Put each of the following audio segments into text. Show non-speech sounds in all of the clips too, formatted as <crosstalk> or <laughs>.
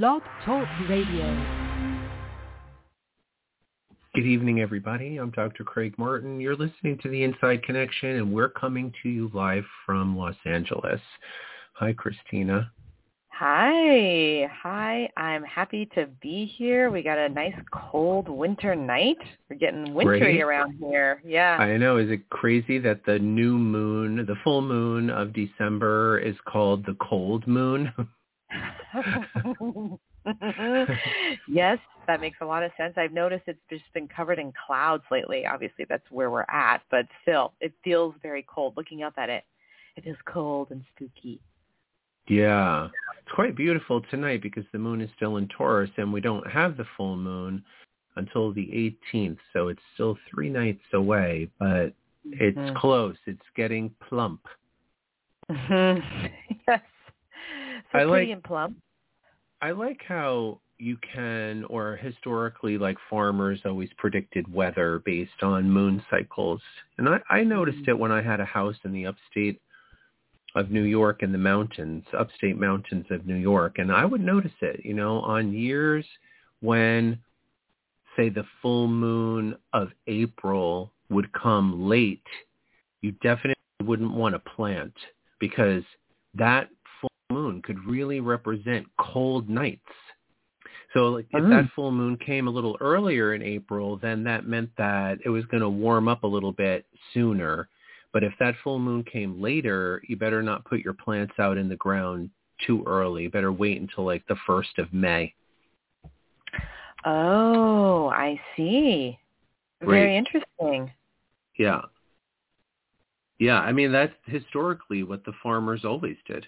Blog Talk Radio. Good evening, everybody. I'm Dr. Craig Martin. You're listening to The Inside Connection, and we're coming to you live from Los Angeles. Hi, Christina. Hi. Hi. I'm happy to be here. We got a nice cold winter night. We're getting wintry Great. around here. Yeah. I know. Is it crazy that the new moon, the full moon of December, is called the cold moon? <laughs> <laughs> yes, that makes a lot of sense. I've noticed it's just been covered in clouds lately. Obviously, that's where we're at, but still, it feels very cold. Looking up at it, it is cold and spooky. Yeah. It's quite beautiful tonight because the moon is still in Taurus and we don't have the full moon until the 18th. So it's still three nights away, but it's Mhm. close. It's getting plump. <laughs> yes. So I pretty like- and plump. I like how you can, or historically, like farmers always predicted weather based on moon cycles. And I, I noticed mm-hmm. it when I had a house in the upstate of New York in the mountains, upstate mountains of New York. And I would notice it, you know, on years when, say, the full moon of April would come late, you definitely wouldn't want to plant because that moon could really represent cold nights. So like if Mm. that full moon came a little earlier in April, then that meant that it was going to warm up a little bit sooner. But if that full moon came later, you better not put your plants out in the ground too early. You better wait until like the 1st of May. Oh, I see. Great. Very interesting. Yeah. Yeah, I mean that's historically what the farmers always did.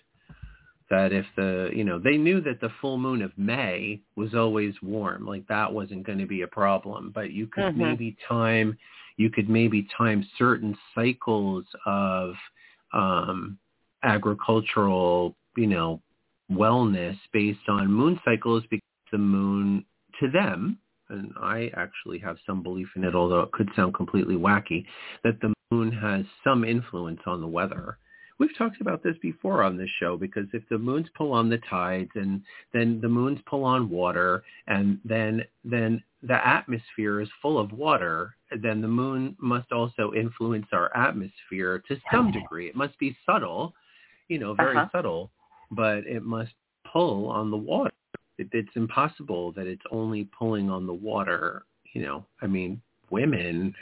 That if the, you know, they knew that the full moon of May was always warm, like that wasn't going to be a problem, but you could Mhm. maybe time you could maybe time certain cycles of um agricultural, you know, wellness based on moon cycles because the moon to them and I actually have some belief in it, although it could sound completely wacky, that the moon has some influence on the weather. We've talked about this before on this show because if the moons pull on the tides and then the moons pull on water and then then the atmosphere is full of water, then the moon must also influence our atmosphere to some degree. It must be subtle, you know, very Uh-huh. subtle, but it must pull on the water it, it's impossible that it's only pulling on the water. You know, I mean, women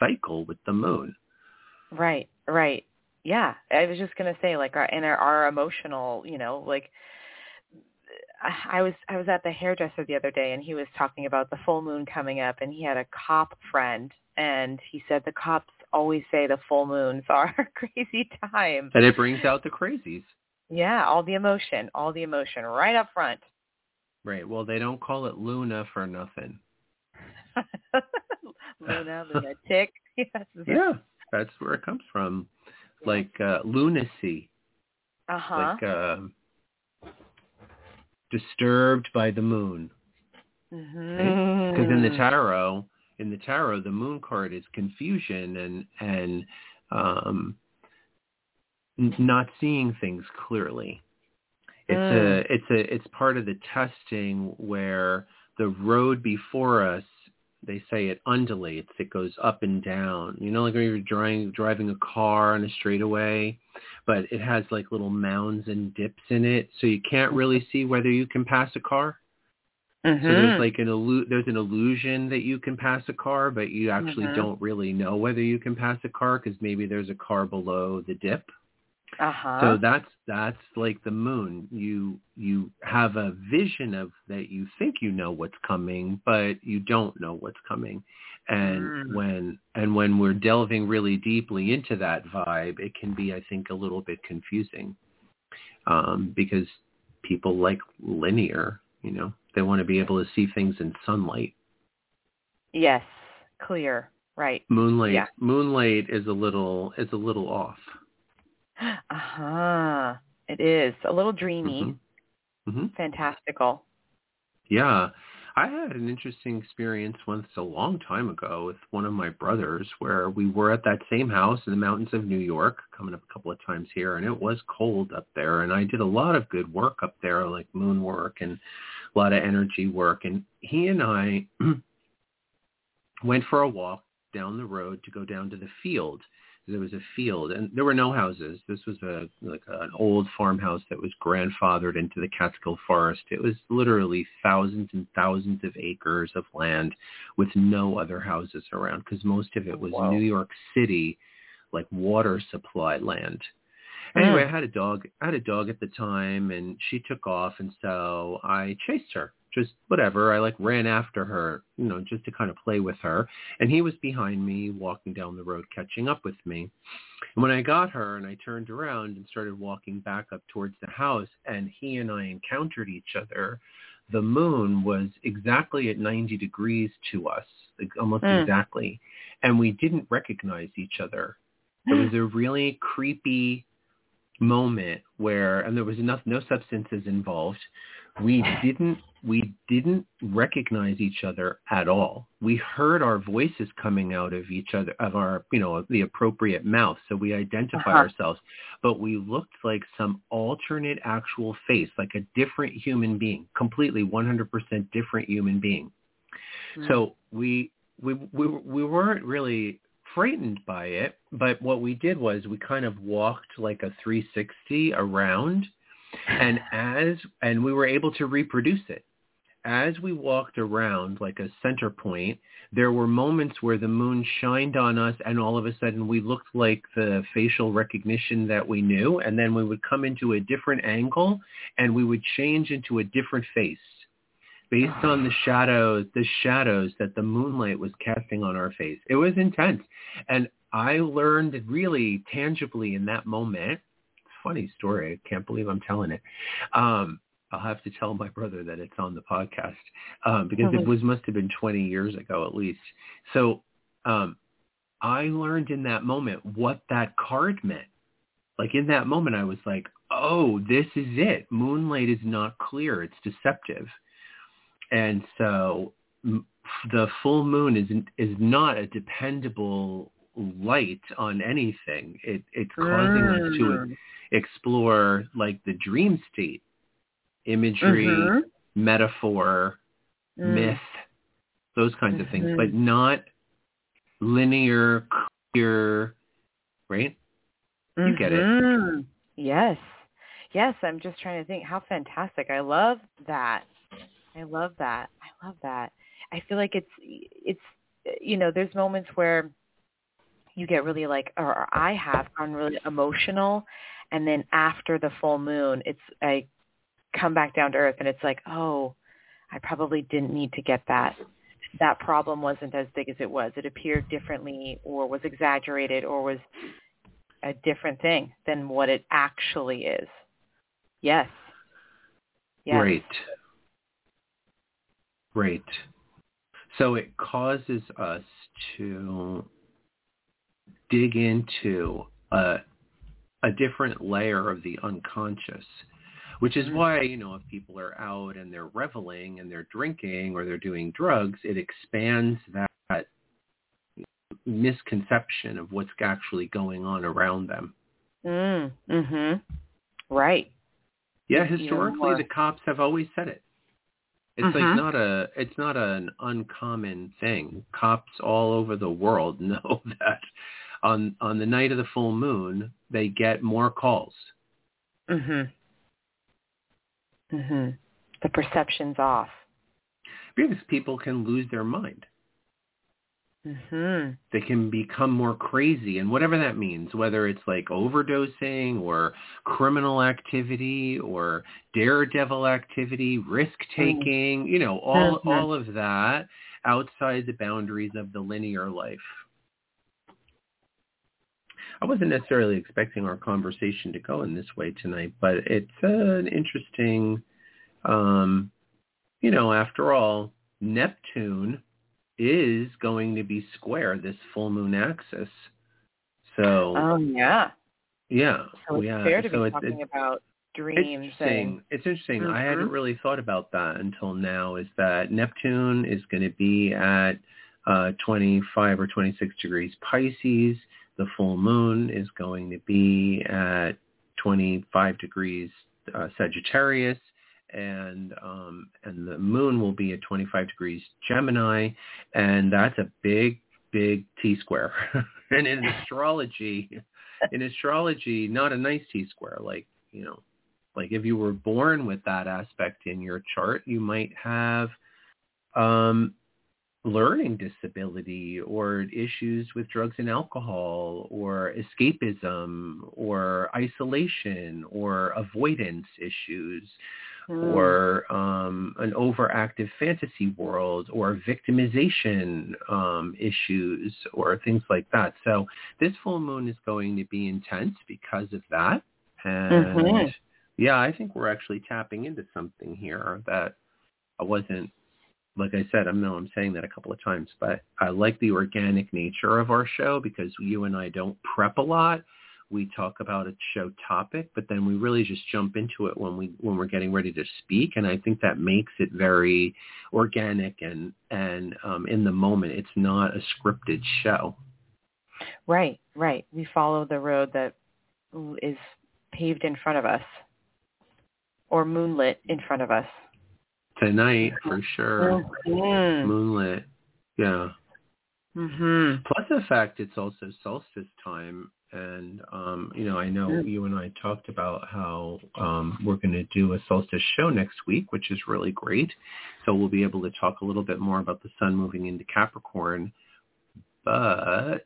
cycle with the moon. Right, right. Yeah, I was just gonna say, like, our and our, our emotional, you know, like, I I was I was at the hairdresser the other day, and he was talking about the full moon coming up, and he had a cop friend, and he said the cops always say the full moons <laughs> are a <laughs> crazy time. And it brings out the crazies. Yeah, all the emotion, all the emotion, right up front. Right. Well, they don't call it Luna for nothing. <laughs> Luna, lunatic. Yes. Yeah, that's where it comes from. Like uh, lunacy, Uh huh. like uh, disturbed by the moon. Because in the tarot, in the tarot, the moon card is confusion and and um, n- not seeing things clearly. It's Mm. a it's a it's part of the testing where the road before us, they say it undulates. It goes up and down. You know, like when you're driving driving a car on a straightaway, but it has like little mounds and dips in it, so you can't really see whether you can pass a car. So Mm-hmm. there's like an illu- there's an illusion that you can pass a car, but you actually Mhm. don't really know whether you can pass a car because maybe there's a car below the dip. Uh huh. So that's that's like the moon. You you have a vision of that you think you know what's coming, but you don't know what's coming. And Mm. when and when we're delving really deeply into that vibe, it can be I think a little bit confusing. Um, because people like linear, you know. They want to be able to see things in sunlight. Yes, clear. Right. Moonlight Yeah. moonlight is a little is a little off. Uh huh. It is a little dreamy, Mhm. hmm fantastical. Yeah. I had an interesting experience once a long time ago with one of my brothers where we were at that same house in the mountains of New York, coming up a couple of times here, and it was cold up there. And I did a lot of good work up there, like moon work and a lot of energy work. And he and I <clears throat> went for a walk down the road to go down to the field. There was a field, and there were no houses. This was a like an old farmhouse that was grandfathered into the Catskill Forest. It was literally thousands and thousands of acres of land with no other houses around because most of it was Wow. New York City, like water supply land. Anyway, Mm. I had a dog. I had a dog at the time, and she took off, and so I chased her. Just whatever. I like ran after her, you know, just to kind of play with her. And he was behind me, walking down the road, catching up with me. And when I got her, and I turned around and started walking back up towards the house, and he and I encountered each other, the moon was exactly at 90 degrees to us, almost Mm. exactly, and we didn't recognize each other. It was a really creepy moment where and there was enough no substances involved we didn't we didn't recognize each other at all we heard our voices coming out of each other of our you know the appropriate mouth so we identified Uh-huh. ourselves but we looked like some alternate actual face like a different human being completely 100% different human being Mm. so we we we we weren't really frightened by it, but what we did was we kind of walked like a 360 around and as and we were able to reproduce it. As we walked around like a center point, there were moments where the moon shined on us and all of a sudden we looked like the facial recognition that we knew and then we would come into a different angle and we would change into a different face based on the ah. shadows, the shadows that the moonlight was casting on our face. It was intense. And I learned really tangibly in that moment. Funny story. I can't believe I'm telling it. Um, I'll have to tell my brother that it's on the podcast um, because it Mhm. was must have been 20 years ago at least. So um, I learned in that moment what that card meant. Like in that moment, I was like, oh, this is it. Moonlight is not clear. It's deceptive. And so m- the full moon is is not a dependable light on anything. It it's causing us to Mm. explore like the dream state, imagery, Mhm. metaphor, Mm. myth, those kinds of things, but not linear, clear, right? You get it. Mhm. Yes. Yes, I'm just trying to think how fantastic. I love that. I love that. I love that. I feel like it's it's you know, there's moments where you get really like or I have gone really emotional and then after the full moon it's I come back down to earth and it's like, "Oh, I probably didn't need to get that. That problem wasn't as big as it was. It appeared differently or was exaggerated or was a different thing than what it actually is. Yes. Yes. Right. Right. So it causes us to dig into a, a different layer of the unconscious, which is Mhm. why, you know, if people are out and they're reveling and they're drinking or they're doing drugs, it expands that, misconception of what's actually going on around them. Mm, mhm. Right. Yeah, historically the cops have always said it. It's like not a it's not an uncommon thing. Cops all over the world <laughs> know that on on the night of the full moon they get more calls. Mhm. Mhm. The perception's off. Because people can lose their mind. Mhm. They can become more crazy and whatever that means, whether it's like overdosing or criminal activity or daredevil activity, risk taking, you know, all Mhm. all of that outside the boundaries of the linear life. I wasn't necessarily expecting our conversation to go in this way tonight, but it's an interesting, um, you know, after all, Neptune is going to be square this full moon axis. So Oh yeah. yeah, So it's yeah. fair to so be it's, talking it's, about it's dreams interesting. and It's interesting. I hadn't Mhm. really thought about that until now. Is that Neptune is going to be at uh, 25 or 26 degrees Pisces. The full moon is going to be at 25 degrees uh, Sagittarius, and um, and the moon will be at 25 degrees Gemini, and that's a big big T square. <laughs> and in astrology, <laughs> in astrology, not a nice T square. Like you know, like if you were born with that aspect in your chart, you might have um, learning disability or issues with drugs and alcohol or escapism or isolation or avoidance issues mm. or um, an overactive fantasy world or victimization um, issues or things like that. So this full moon is going to be intense because of that. And mm-hmm. yeah, I think we're actually tapping into something here that I wasn't like I said, I know I'm saying that a couple of times, but I like the organic nature of our show because you and I don't prep a lot. We talk about a show topic, but then we really just jump into it when we when we're getting ready to speak, and I think that makes it very organic and and um, in the moment. It's not a scripted show. Right, right. We follow the road that is paved in front of us, or moonlit in front of us tonight for sure. Mm-hmm. Moonlit. Yeah. Mm-hmm. Plus the fact it's also solstice time and um, you know, I know mm. you and I talked about how um, we're going to do a solstice show next week, which is really great. So we'll be able to talk a little bit more about the sun moving into Capricorn. But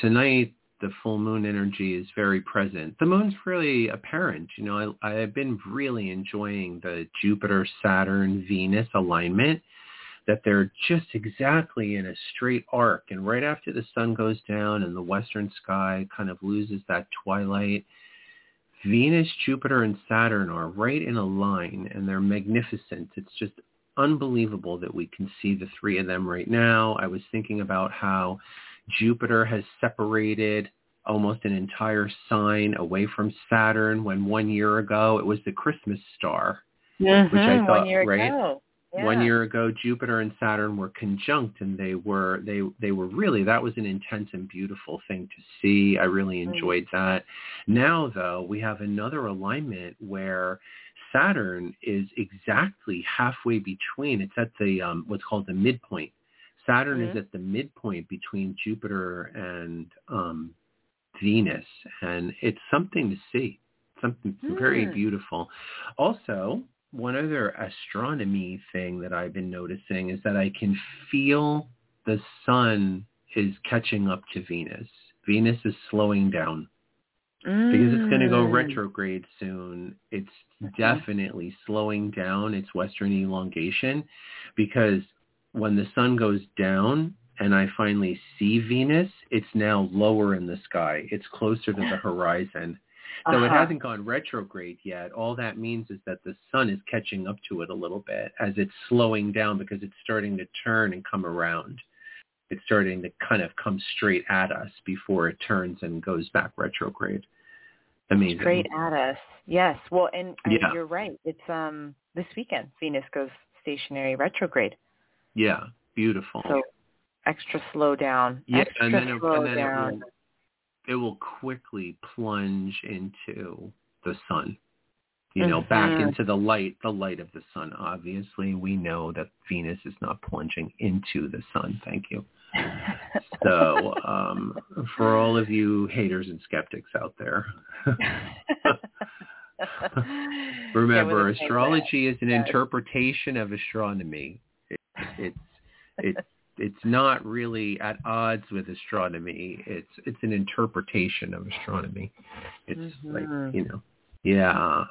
tonight the full moon energy is very present. The moon's really apparent. You know, I, I've been really enjoying the Jupiter, Saturn, Venus alignment that they're just exactly in a straight arc. And right after the sun goes down and the western sky kind of loses that twilight, Venus, Jupiter, and Saturn are right in a line and they're magnificent. It's just unbelievable that we can see the three of them right now. I was thinking about how Jupiter has separated almost an entire sign away from Saturn when one year ago it was the Christmas star, mm-hmm, which I thought, one year right? Ago. Yeah. One year ago, Jupiter and Saturn were conjunct, and they were they they were really that was an intense and beautiful thing to see. I really mm-hmm. enjoyed mm-hmm. that. Now, though, we have another alignment where Saturn is exactly halfway between. It's at the um, what's called the midpoint Saturn mm-hmm. is at the midpoint between Jupiter and um, Venus, and it's something to see. Something mm. very beautiful. Also, one other astronomy thing that I've been noticing is that I can feel the sun is catching up to Venus. Venus is slowing down mm. because it's going to go mm. retrograde soon. It's mm-hmm. definitely slowing down its western elongation because when the sun goes down and I finally see Venus, it's now lower in the sky. It's closer to the horizon. So uh-huh. it hasn't gone retrograde yet. All that means is that the sun is catching up to it a little bit as it's slowing down because it's starting to turn and come around. It's starting to kind of come straight at us before it turns and goes back retrograde. Amazing. Straight at us. Yes. Well, and, and yeah. you're right. It's um this weekend Venus goes stationary retrograde. Yeah, beautiful. So extra slow down. Yeah, extra and then, it, slow and then down. It, will, it will quickly plunge into the sun. You know, mm-hmm. back into the light, the light of the sun. Obviously, we know that Venus is not plunging into the sun. Thank you. so, um, for all of you haters and skeptics out there, <laughs> <laughs> remember, yeah, astrology is an interpretation of astronomy it's it's it's not really at odds with astronomy. It's it's an interpretation of astronomy. It's mm-hmm. like you know, yeah.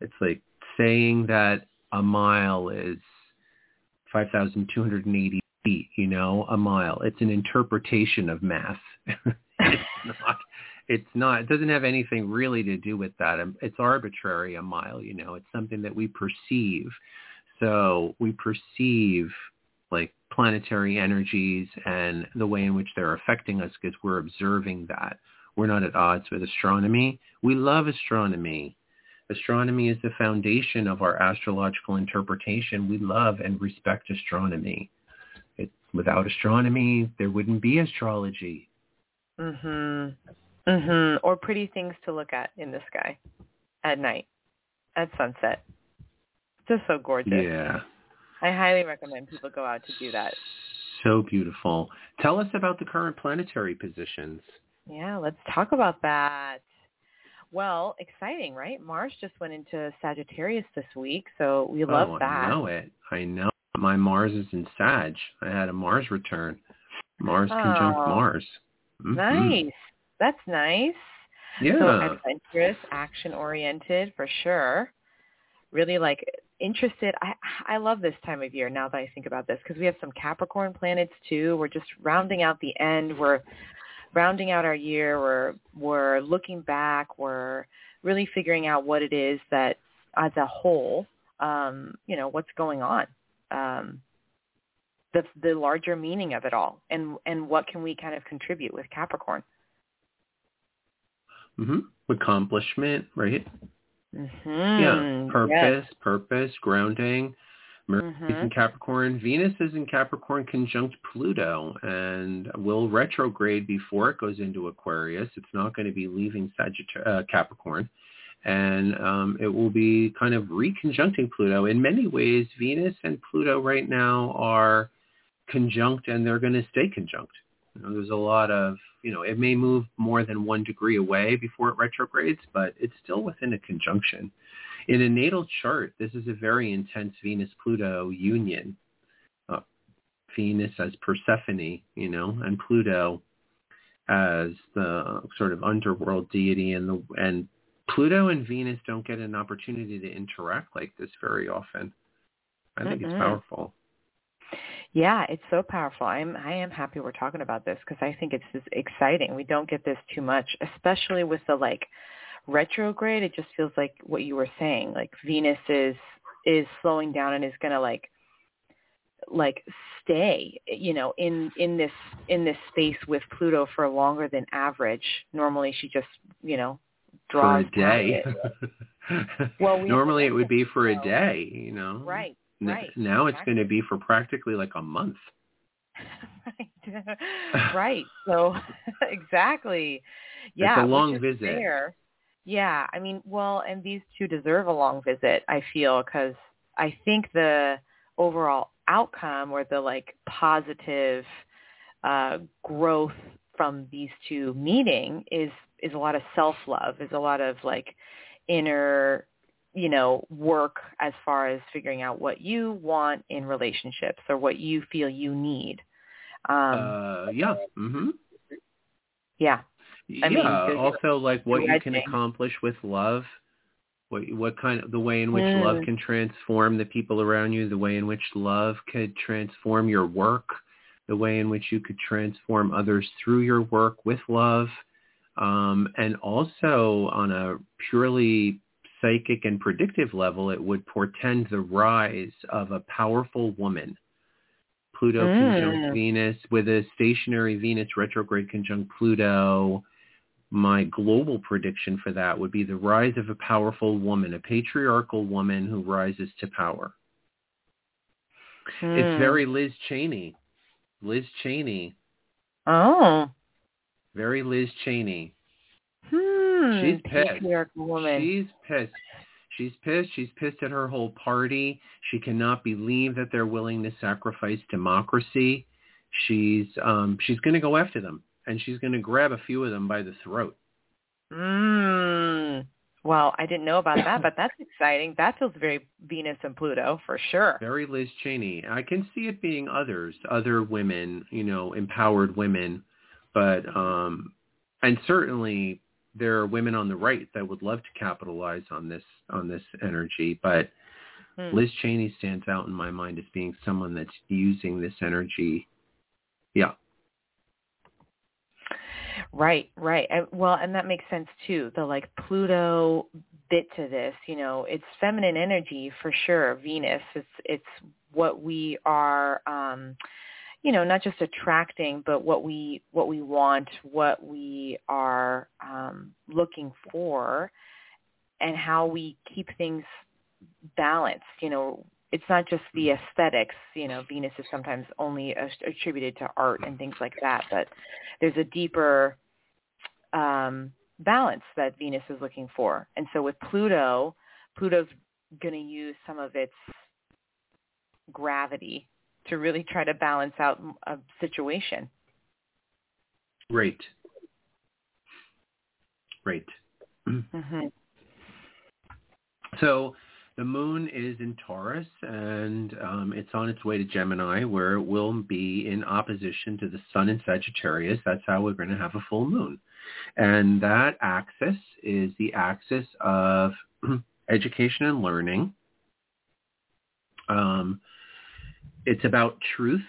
It's like saying that a mile is five thousand two hundred and eighty feet. You know, a mile. It's an interpretation of math. <laughs> it's not. It's not. It doesn't have anything really to do with that. Um, it's arbitrary. A mile. You know, it's something that we perceive. So we perceive like planetary energies and the way in which they're affecting us because we're observing that. We're not at odds with astronomy. We love astronomy. Astronomy is the foundation of our astrological interpretation. We love and respect astronomy. It, without astronomy, there wouldn't be astrology. Mhm. Mhm. Or pretty things to look at in the sky at night, at sunset. Just so gorgeous. Yeah. I highly recommend people go out to do that. So beautiful. Tell us about the current planetary positions. Yeah, let's talk about that. Well, exciting, right? Mars just went into Sagittarius this week, so we love oh, that. I know it. I know. My Mars is in Sag. I had a Mars return. Mars oh, conjunct Mars. Mm-hmm. Nice. That's nice. Yeah. So adventurous, action oriented for sure. Really like interested. I I love this time of year now that I think about this because we have some Capricorn planets too. We're just rounding out the end. We're rounding out our year. We're we're looking back. We're really figuring out what it is that as a whole, um, you know, what's going on. Um, the the larger meaning of it all and and what can we kind of contribute with Capricorn. Mhm. Accomplishment, right? Mm-hmm. Yeah, purpose, yes. purpose, grounding. Mercury's mm-hmm. in Capricorn. Venus is in Capricorn conjunct Pluto and will retrograde before it goes into Aquarius. It's not going to be leaving Sagittarius, uh, Capricorn. And um, it will be kind of reconjuncting Pluto. In many ways, Venus and Pluto right now are conjunct and they're going to stay conjunct. You know, there's a lot of, you know, it may move more than one degree away before it retrogrades, but it's still within a conjunction. In a natal chart, this is a very intense Venus-Pluto union. Uh, Venus as Persephone, you know, and Pluto as the sort of underworld deity, and the and Pluto and Venus don't get an opportunity to interact like this very often. I think Mm-mm. it's powerful. Yeah, it's so powerful. I'm I am happy we're talking about this because I think it's just exciting. We don't get this too much, especially with the like retrograde. It just feels like what you were saying, like Venus is is slowing down and is going to like like stay, you know, in in this in this space with Pluto for longer than average. Normally she just, you know, draws for a day. <laughs> well, we normally it would <laughs> be for a day, you know. Right. Right. Now it's going to be for practically like a month. <laughs> right. right. So <laughs> exactly. Yeah. it's a long visit. fair. Yeah. I mean, well, and these two deserve a long visit, I feel, because I think the overall outcome or the like positive uh, growth from these two meeting is is a lot of self love, is a lot of like inner you know work as far as figuring out what you want in relationships or what you feel you need um uh, yeah. Mhm. yeah I yeah. there's- also, like what you can accomplish with love. What what kind of the way in which love Mm. can transform the people around you, the way in which love could transform your work, the way in which you could transform others through your work with love, um, and also on a purely psychic and predictive level, it would portend the rise of a powerful woman. Pluto Mm. conjunct Venus with a stationary Venus retrograde conjunct Pluto. My global prediction for that would be the rise of a powerful woman, a patriarchal woman who rises to power. It's Hmm. very Liz Cheney. Liz Cheney. oh Very Liz Cheney. Hmm She's pissed. woman She's pissed. She's pissed. She's pissed at her whole party. She cannot believe that they're willing to sacrifice democracy. She's um she's going to go after them and she's going to grab a few of them by the throat. mm. well i didn't know about that but that's exciting that feels very venus and pluto for sure Very Liz Cheney. I can see it being others, other women, you know, empowered women, but um and certainly there are women on the right that would love to capitalize on this on this energy, but Hmm. Liz Cheney stands out in my mind as being someone that's using this energy. Yeah. Right, right. And, well, and that makes sense too. The like Pluto bit to this, you know, it's feminine energy for sure. Venus, it's it's what we are, um, you know, not just attracting, but what we what we want, what we are um, looking for, and how we keep things balanced. You know, it's not just the aesthetics. You know, Venus is sometimes only attributed to art and things like that, but there's a deeper um, balance that Venus is looking for. And so with Pluto, Pluto's going to use some of its gravity to really try to balance out a situation. Right. Right. <clears throat> Mm-hmm. So the moon is in Taurus and um, it's on its way to Gemini where it will be in opposition to the sun in Sagittarius. That's how we're going to have a full moon. And that axis is the axis of <clears throat> education and learning. Um, it's about truth,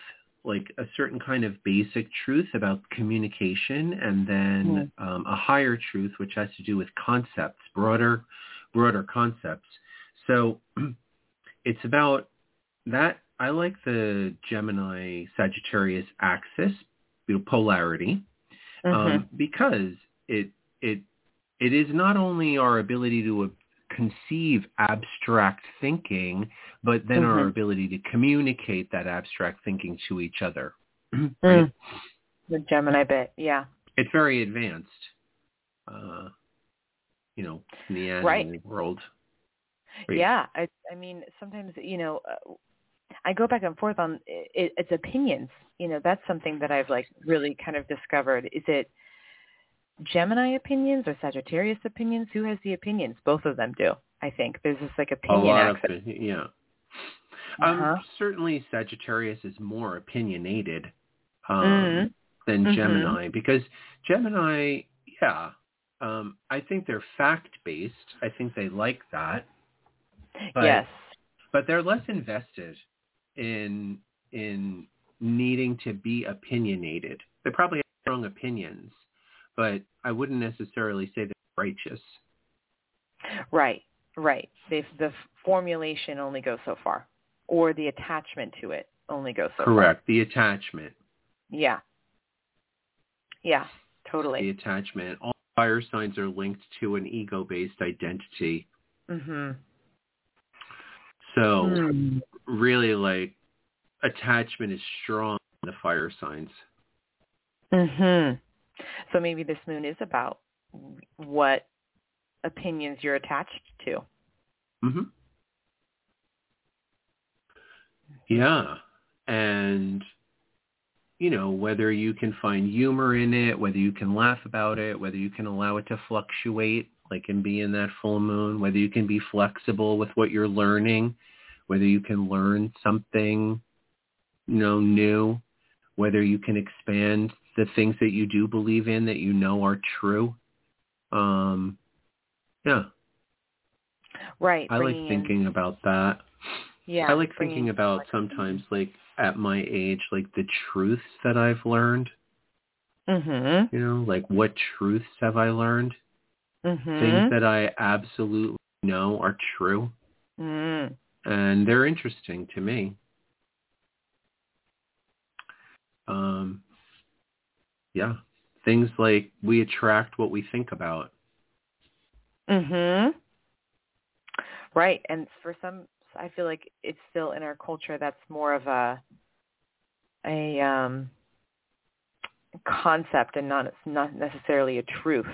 like a certain kind of basic truth about communication, and then mm. um, a higher truth, which has to do with concepts, broader, broader concepts. So <clears throat> it's about that. I like the Gemini Sagittarius axis, you know, polarity, um, mm-hmm. um, because it it it is not only our ability to conceive abstract thinking, but then mm-hmm. our ability to communicate that abstract thinking to each other. <clears throat> right? mm. The Gemini bit, yeah. It's very advanced, uh, you know, in the animal right. world. Right. Yeah, I, I mean, sometimes you know, uh, I go back and forth on it, it's opinions. You know, that's something that I've like really kind of discovered. Is it Gemini opinions or Sagittarius opinions? Who has the opinions? Both of them do. I think there's this like opinion. A lot access. of yeah. Um, uh-huh. certainly Sagittarius is more opinionated um, mm-hmm. than mm-hmm. Gemini because Gemini, yeah, um, I think they're fact based. I think they like that. But, yes. But they're less invested in in needing to be opinionated. They probably have strong opinions, but I wouldn't necessarily say they're righteous. Right, right. They, the formulation only goes so far, or the attachment to it only goes so Correct. far. Correct. The attachment. Yeah. Yeah, totally. The attachment. All fire signs are linked to an ego-based identity. Mhm. So mm. really, like, attachment is strong in the fire signs. Mhm. So maybe this moon is about what opinions you're attached to. Mhm. Yeah. And you know, whether you can find humor in it, whether you can laugh about it, whether you can allow it to fluctuate like and be in that full moon, whether you can be flexible with what you're learning, whether you can learn something you know new, whether you can expand the things that you do believe in that you know are true. Um, yeah. Right. I like thinking in, about that. Yeah. I like thinking about sometimes like at my age, like the truths that I've learned. Mm-hmm. You know, like what truths have I learned? Mm-hmm. Things that I absolutely know are true. Mm. And they're interesting to me. Um, yeah, things like we attract what we think about. Mhm. Right, and for some, I feel like it's still in our culture that's more of a a um, concept and not it's not necessarily a truth.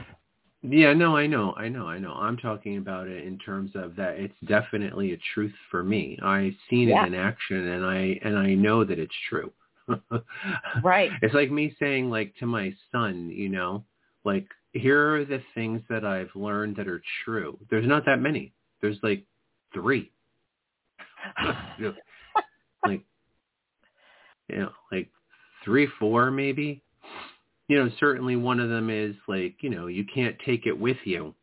Yeah, no, I know, I know, I know. I'm talking about it in terms of that it's definitely a truth for me. I've seen yeah. it in action and I and I know that it's true. Right. It's like me saying like to my son, you know, like here are the things that I've learned that are true. There's not that many. There's like three. you <laughs> know, like you know, like three, four maybe. You know, certainly one of them is like, you know, you can't take it with you.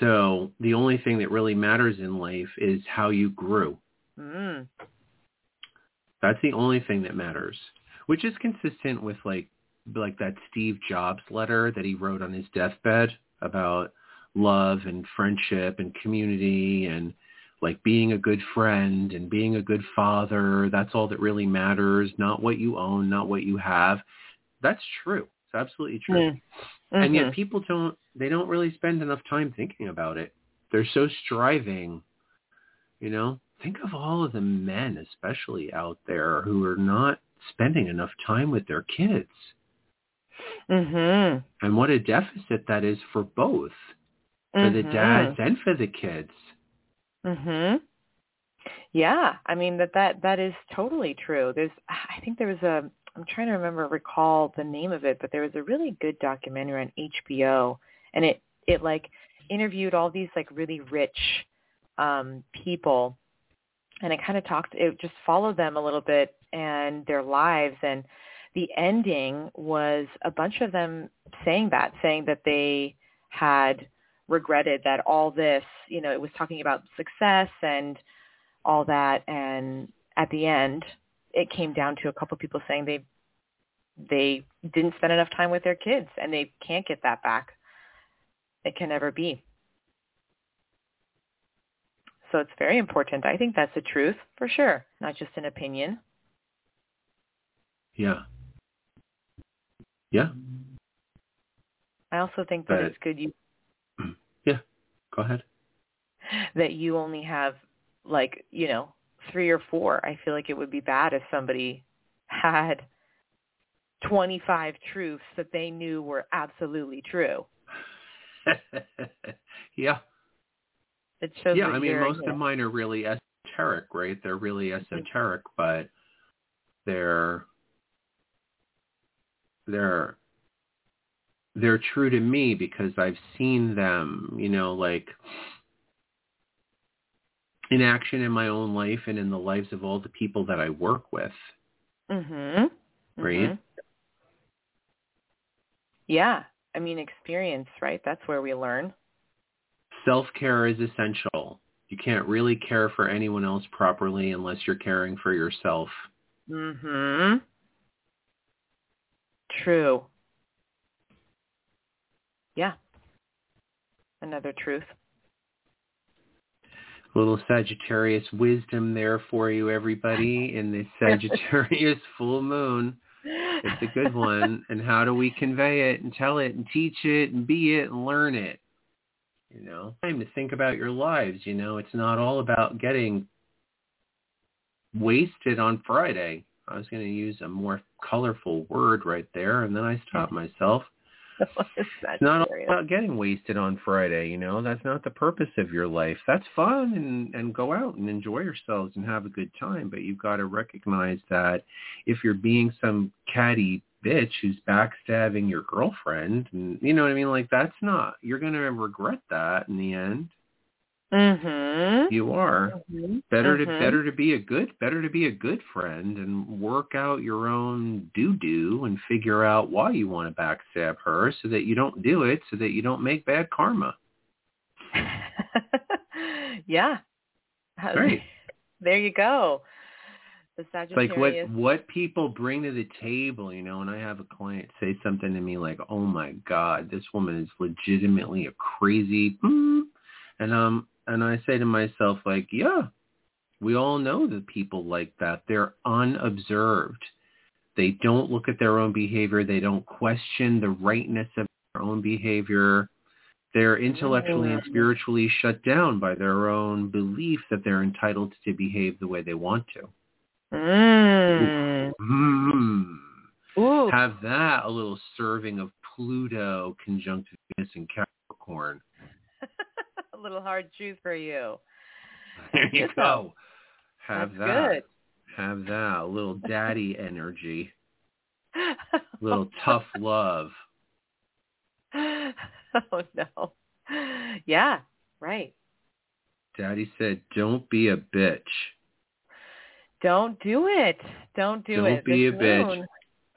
So the only thing that really matters in life is how you grew. Mm. That's the only thing that matters, which is consistent with like like that Steve Jobs letter that he wrote on his deathbed about love and friendship and community and like being a good friend and being a good father. That's all that really matters, not what you own, not what you have. That's true. It's absolutely true. Mm-hmm. And yet people don't they don't really spend enough time thinking about it. They're so striving, you know? Think of all of the men, especially out there, who are not spending enough time with their kids. Mm-hmm. And what a deficit that is for both, for mm-hmm. the dads and for the kids. Mhm. Yeah, I mean that that that is totally true. There's I think there was a I'm trying to remember recall the name of it, but there was a really good documentary on HBO and it it like interviewed all these like really rich um people and it kind of talked it just followed them a little bit and their lives and the ending was a bunch of them saying that saying that they had regretted that all this you know it was talking about success and all that and at the end it came down to a couple of people saying they they didn't spend enough time with their kids and they can't get that back. It can never be so it's very important. I think that's the truth for sure, not just an opinion. Yeah. Yeah. I also think that, it's good you <clears throat> Yeah. Go ahead. That you only have like, you know, 3 or 4. I feel like it would be bad if somebody had 25 truths that they knew were absolutely true. <laughs> yeah. It shows. Yeah, I mean, most of mine are really esoteric, right? They're really mm-hmm. esoteric, but they're they're they're true to me because I've seen them, you know, like in action in my own life and in the lives of all the people that I work with. Mhm. Right? Mm-hmm. Yeah. I mean experience, right? That's where we learn self-care is essential. You can't really care for anyone else properly unless you're caring for yourself. Mhm. True. Yeah. Another truth. Little Sagittarius wisdom there for you, everybody, in this <laughs> Sagittarius full moon. It's a good one. And how do we convey it and tell it and teach it and be it and learn it? You know time to think about your lives you know it's not all about getting wasted on friday i was going to use a more colorful word right there and then i stopped myself <laughs> it's not all about getting wasted on Friday, you know. That's not the purpose of your life. That's fun and and go out and enjoy yourselves and have a good time, but you've got to recognize that if you're being some catty bitch who's backstabbing your girlfriend and you know what I mean like that's not you're going to regret that in the end. Mhm. You are. Mm-hmm. Better mm-hmm. to better to be a good better to be a good friend and work out your own doo-doo and figure out why you want to backstab her so that you don't do it so that you don't make bad karma. <laughs> yeah. Great. <laughs> There you go the Sagittarius. Like what what people bring to the table, you know, and I have a client say something to me like, "Oh my god, this woman is legitimately a crazy," and um, and I say to myself like, "Yeah, we all know that people like that. They're unobserved. They don't look at their own behavior. They don't question the rightness of their own behavior." They're intellectually and spiritually shut down by their own belief that they're entitled to behave the way they want to. Mm. Mm. Ooh. Have that a little serving of Pluto conjunct Venus and Capricorn. <laughs> a little hard juice for you. <laughs> There you go. Have That's that. Good. Have that. A little daddy <laughs> energy. A little tough love. oh no. Yeah, right. Daddy said, don't be a bitch. Don't do it. Don't do it. Don't be this a bitch. moon.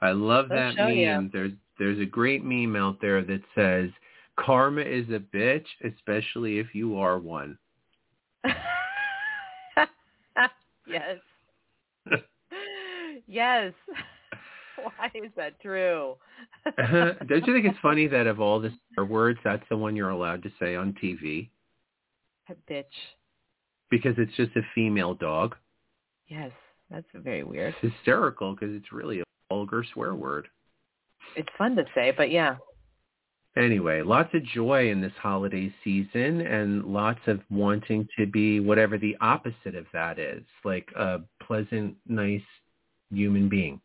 I love They'll that meme. you. There's there's a great meme out there that says karma is a bitch, especially if you are one. <laughs> yes. <laughs> yes. Why is that true? <laughs> Don't you think it's funny that of all the swear words, that's the one you're allowed to say on TV? A bitch. Because it's just a female dog. Yes, that's very weird. It's hysterical because it's really a vulgar swear word. It's fun to say, but yeah. Anyway, lots of joy in this holiday season and lots of wanting to be whatever the opposite of that is, like a pleasant, nice human being.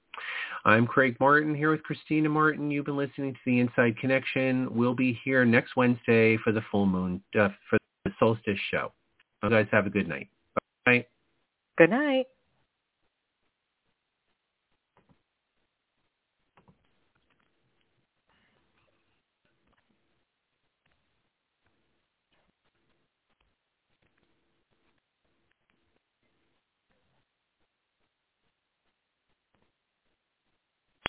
I'm Craig Martin here with Christina Martin. You've been listening to The Inside Connection. We'll be here next Wednesday for the full moon, uh, for the solstice show. You guys have a good night. Bye. Good night.